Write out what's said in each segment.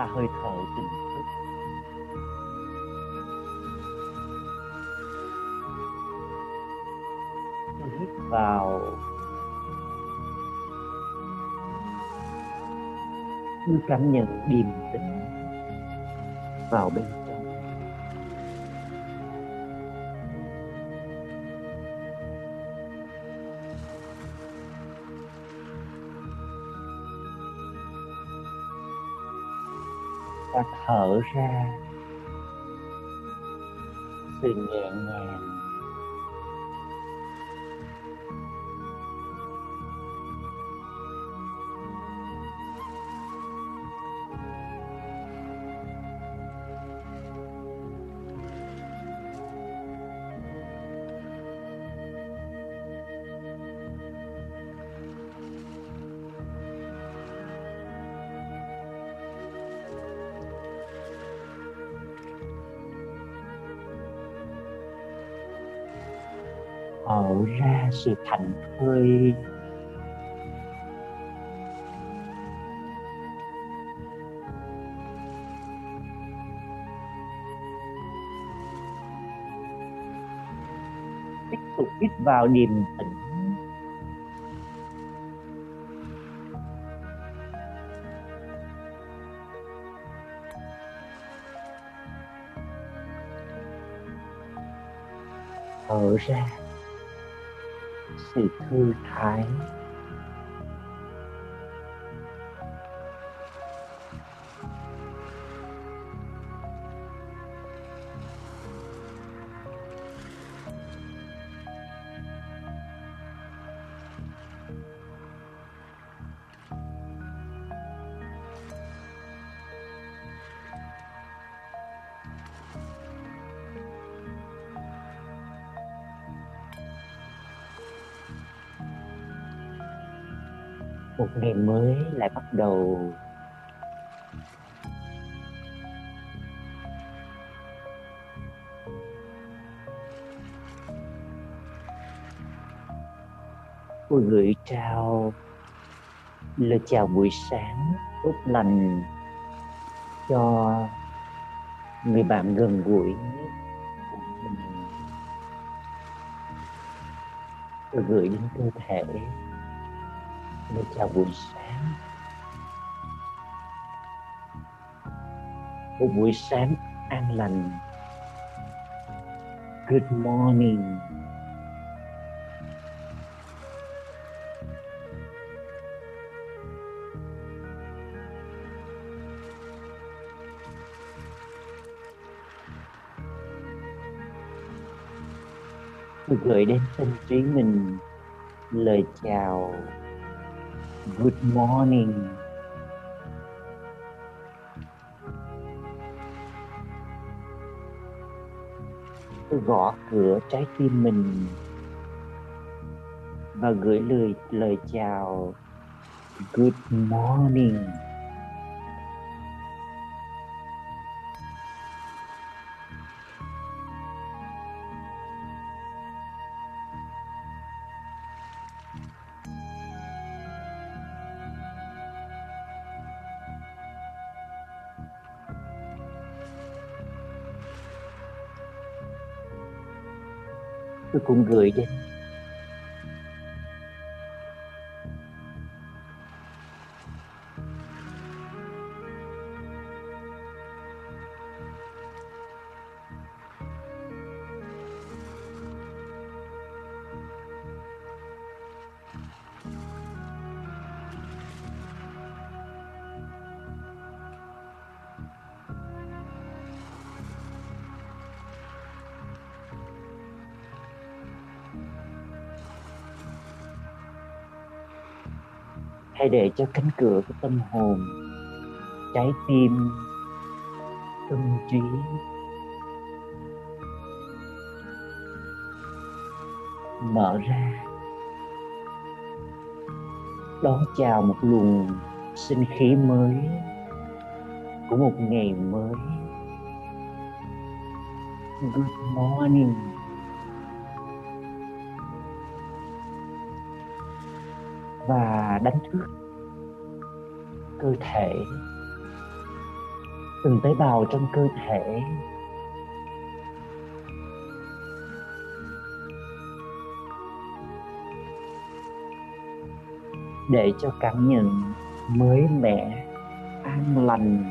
ba hơi thở tỉnh thức hít vào. Cảm nhận điềm tĩnh vào bên thở ra. Sự nhẹ nhàng sự thành thơi. Tiếp tục hít vào điềm tĩnh thở ra sự thư thái một đầu. Tôi gửi trao lời chào buổi sáng tốt lành cho người bạn gần gũi nhất của mình. Tôi gửi đến cơ thể, lời chào buổi sáng. Một buổi sáng an lành. Good morning. Tôi gửi đến tâm trí mình lời chào. Good morning. Tôi gõ cửa trái tim mình và gửi lời lời chào. Good morning. Cùng gửi đến hãy để cho cánh cửa của tâm hồn, trái tim tâm trí. Mở ra. Đón chào một luồng sinh khí mới của một ngày mới. Good morning. Và đánh thức cơ thể. Từng tế bào trong cơ thể. Để cho cảm nhận mới mẻ, an lành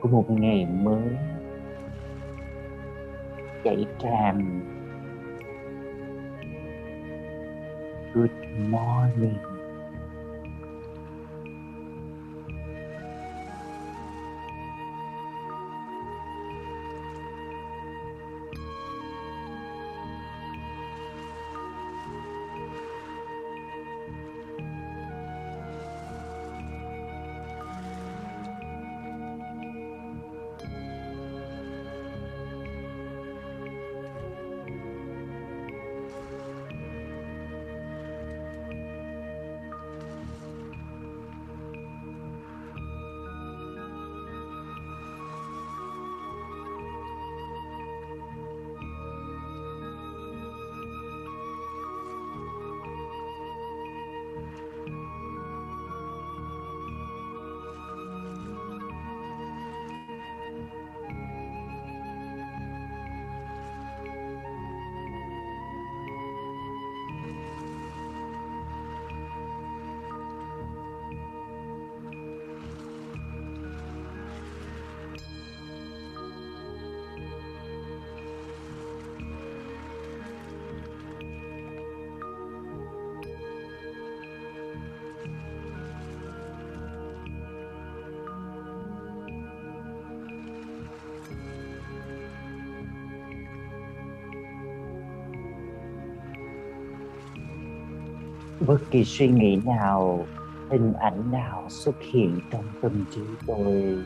của một ngày mới. Chảy tràn good morning bất kỳ suy nghĩ nào hình ảnh nào xuất hiện trong tâm trí tôi.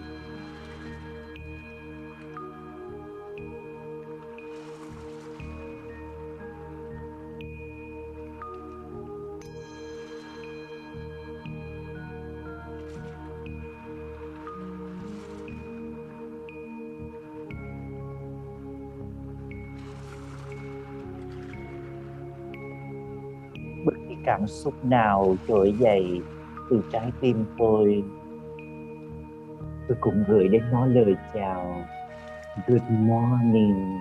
Cảm xúc nào trỗi dậy từ trái tim tôi? Tôi cũng gửi đến nó lời chào. Good morning.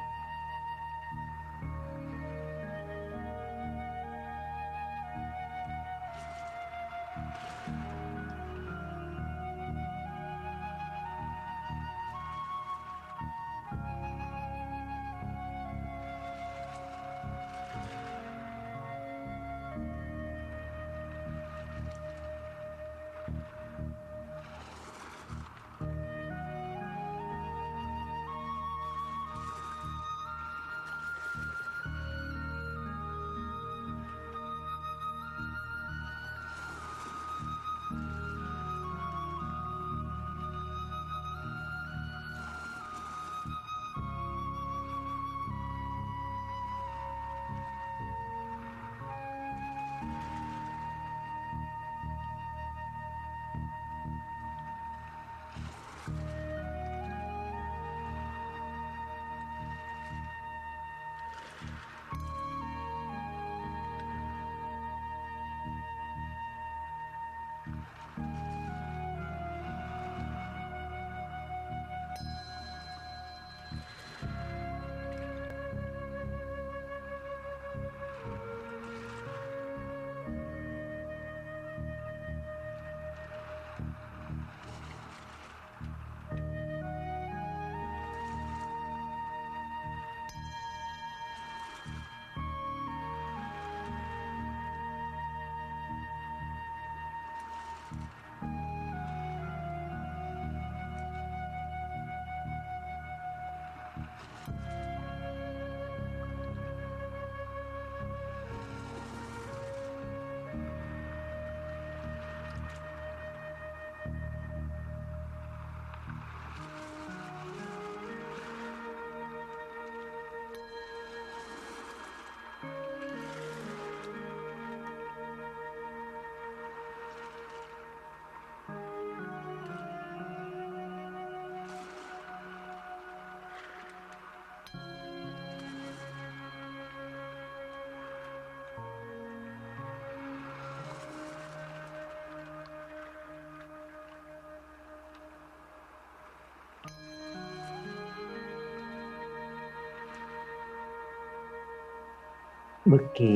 Bất kỳ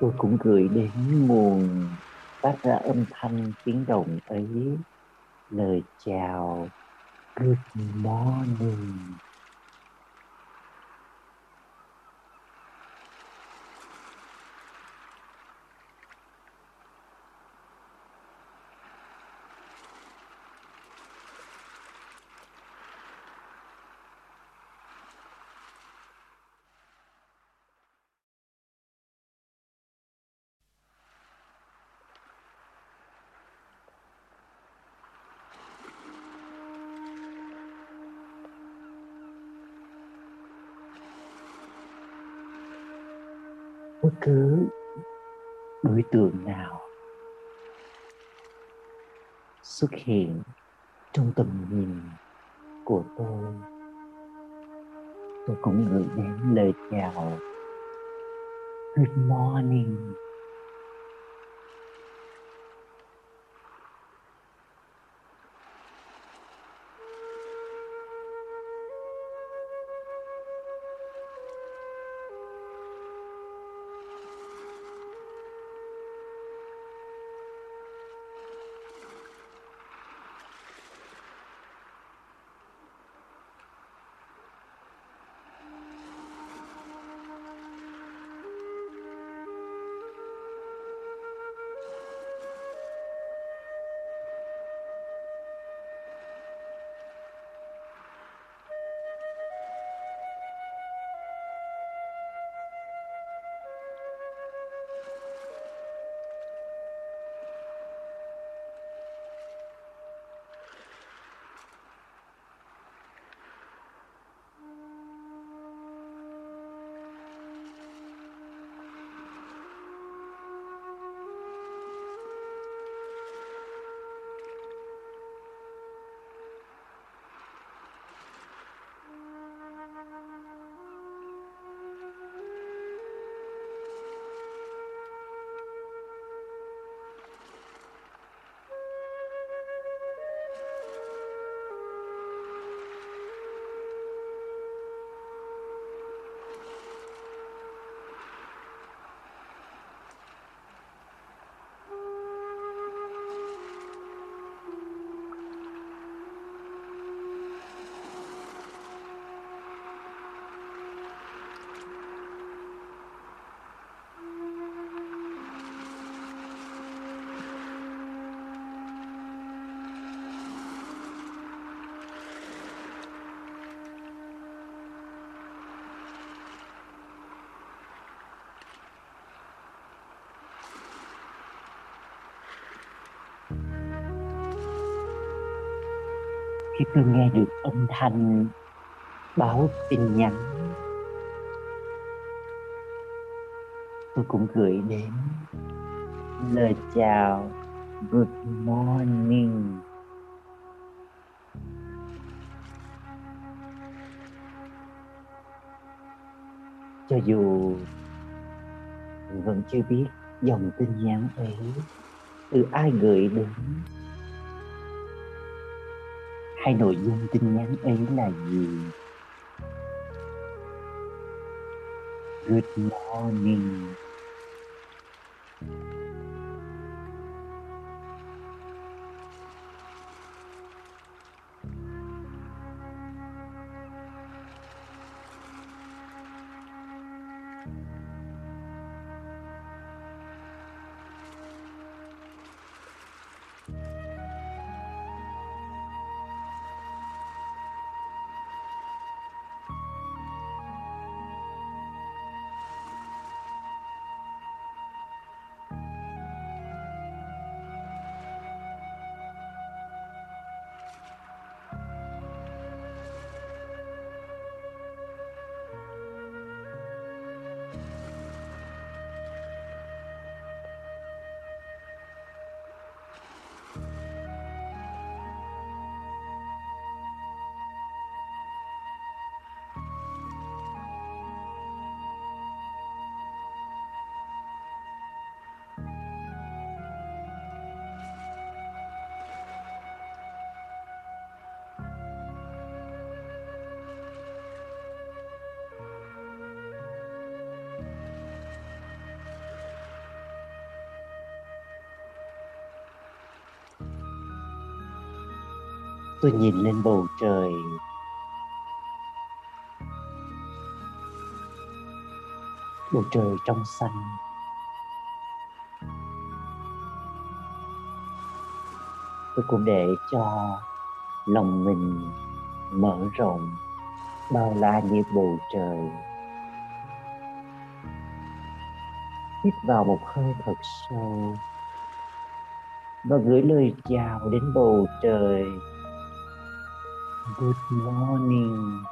tôi cũng gửi đến nguồn phát ra âm thanh tiếng động ấy. Lời chào, good morning. Cứ đối tượng nào xuất hiện trong tầm nhìn của tôi tôi cũng gửi đến lời chào, good morning. Khi tôi nghe được âm thanh báo tin nhắn, tôi cũng gửi đến lời chào good morning. Cho dù vẫn chưa biết dòng tin nhắn ấy từ ai gửi đến hay nội dung tin nhắn ấy là gì? Good morning. Tôi nhìn lên bầu trời. Bầu trời trong xanh. Tôi cũng để cho lòng mình mở rộng, bao la như bầu trời. Hít vào một hơi thật sâu và gửi lời chào đến bầu trời good morning.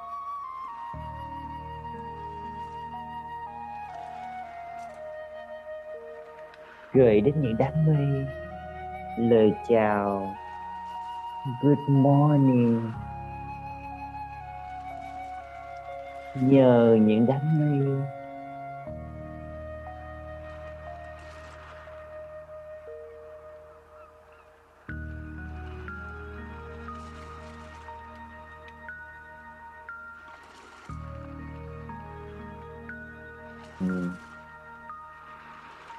Gửi đến những đám mây. Lời chào. Good morning. Nhờ những đám mây.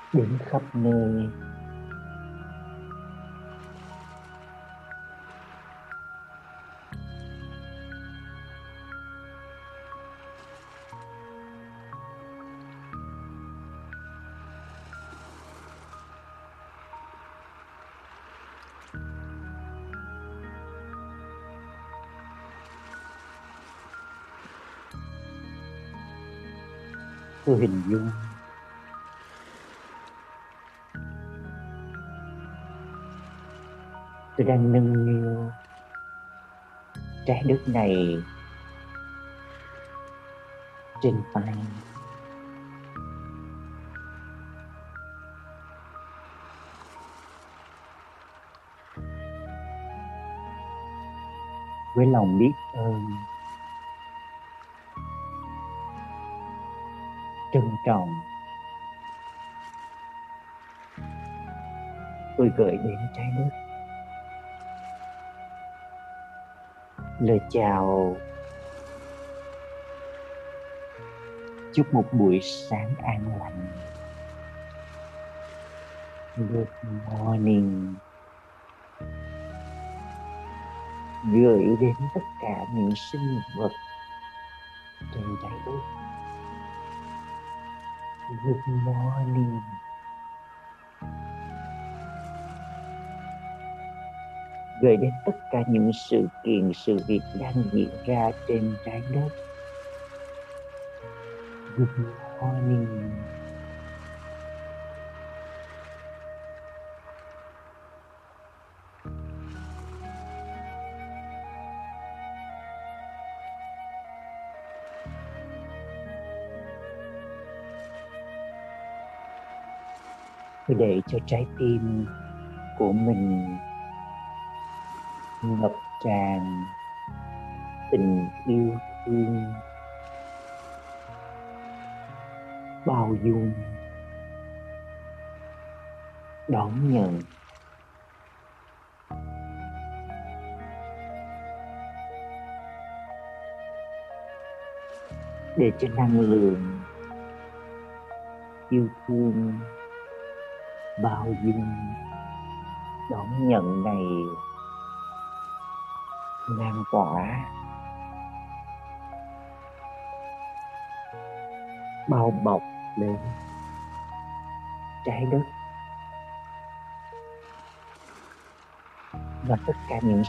เหมือนครับเมย์ tôi hình dung. Tôi đang nâng niu. Trái đất này trên vai. Với lòng biết ơn trân trọng. Tôi gửi đến trái đất. Lời chào. Chúc một buổi sáng an lành. Good morning. Gửi đến tất cả những sinh vật trên trái đất good morning gửi đến tất cả những sự kiện, sự việc đang diễn ra trên trái đất. Good morning để cho trái tim của mình ngập tràn tình yêu thương. Bao dung, đón nhận. Để cho năng lượng yêu thương bao dung. Đón nhận này lan tỏa. Bao bọc lên trái đất. Và tất cả những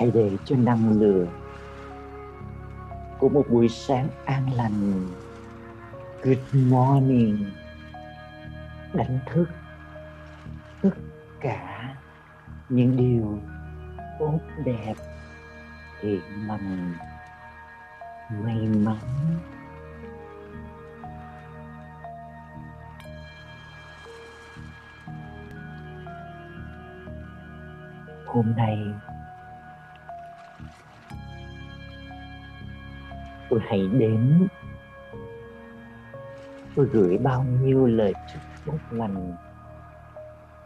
hãy để cho năng lượng của một buổi sáng an lành, good morning, đánh thức tất cả những điều tốt đẹp, thiện lành, may mắn. Hôm nay tôi hãy đến. Tôi gửi bao nhiêu lời chúc tốt lành.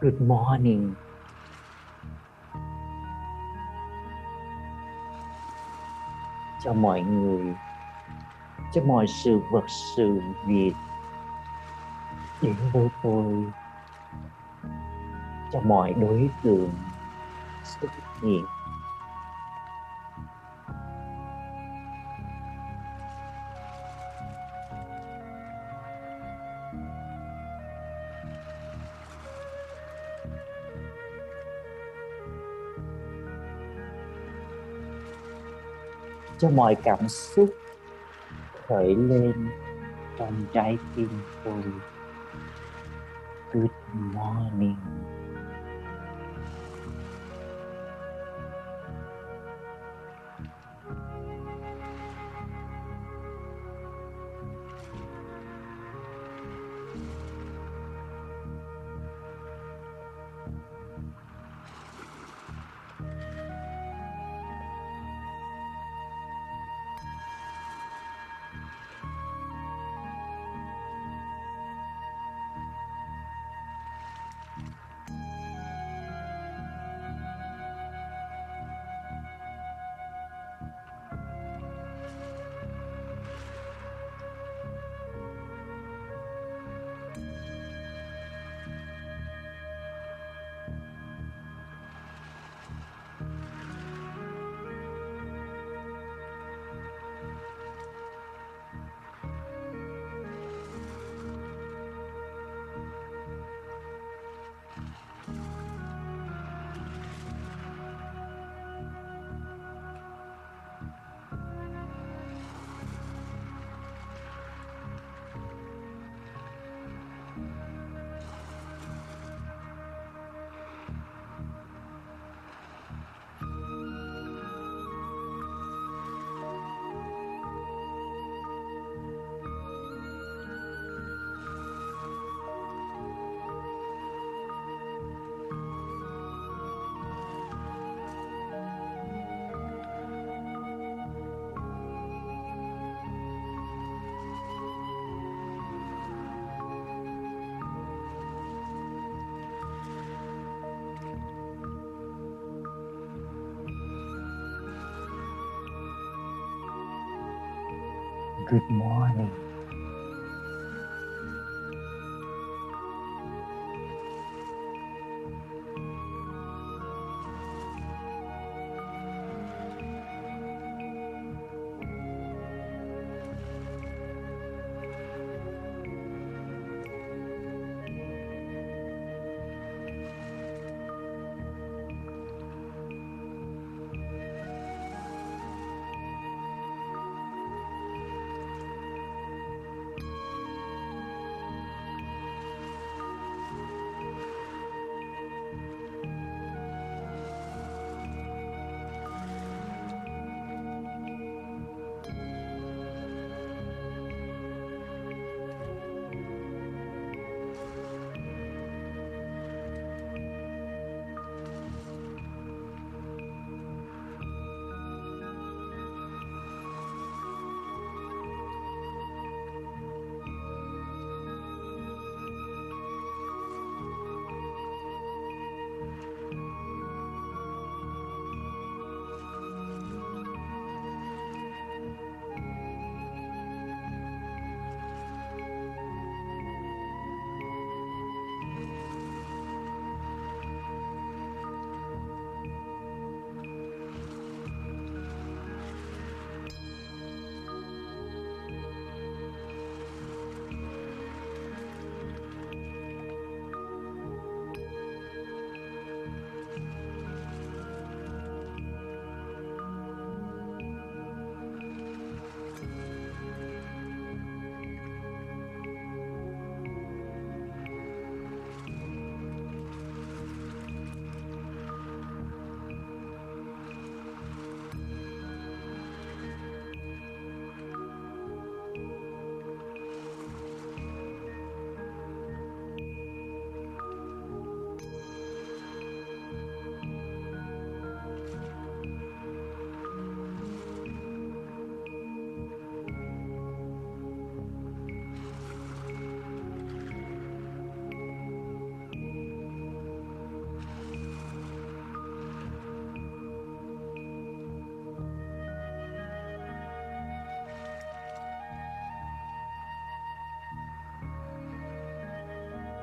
Good morning. Cho mọi người, cho mọi sự vật sự việc đến với tôi. Cho mọi đối tượng xuất hiện. Cho mọi cảm xúc khởi lên trong trái tim tôi. Good morning. Good morning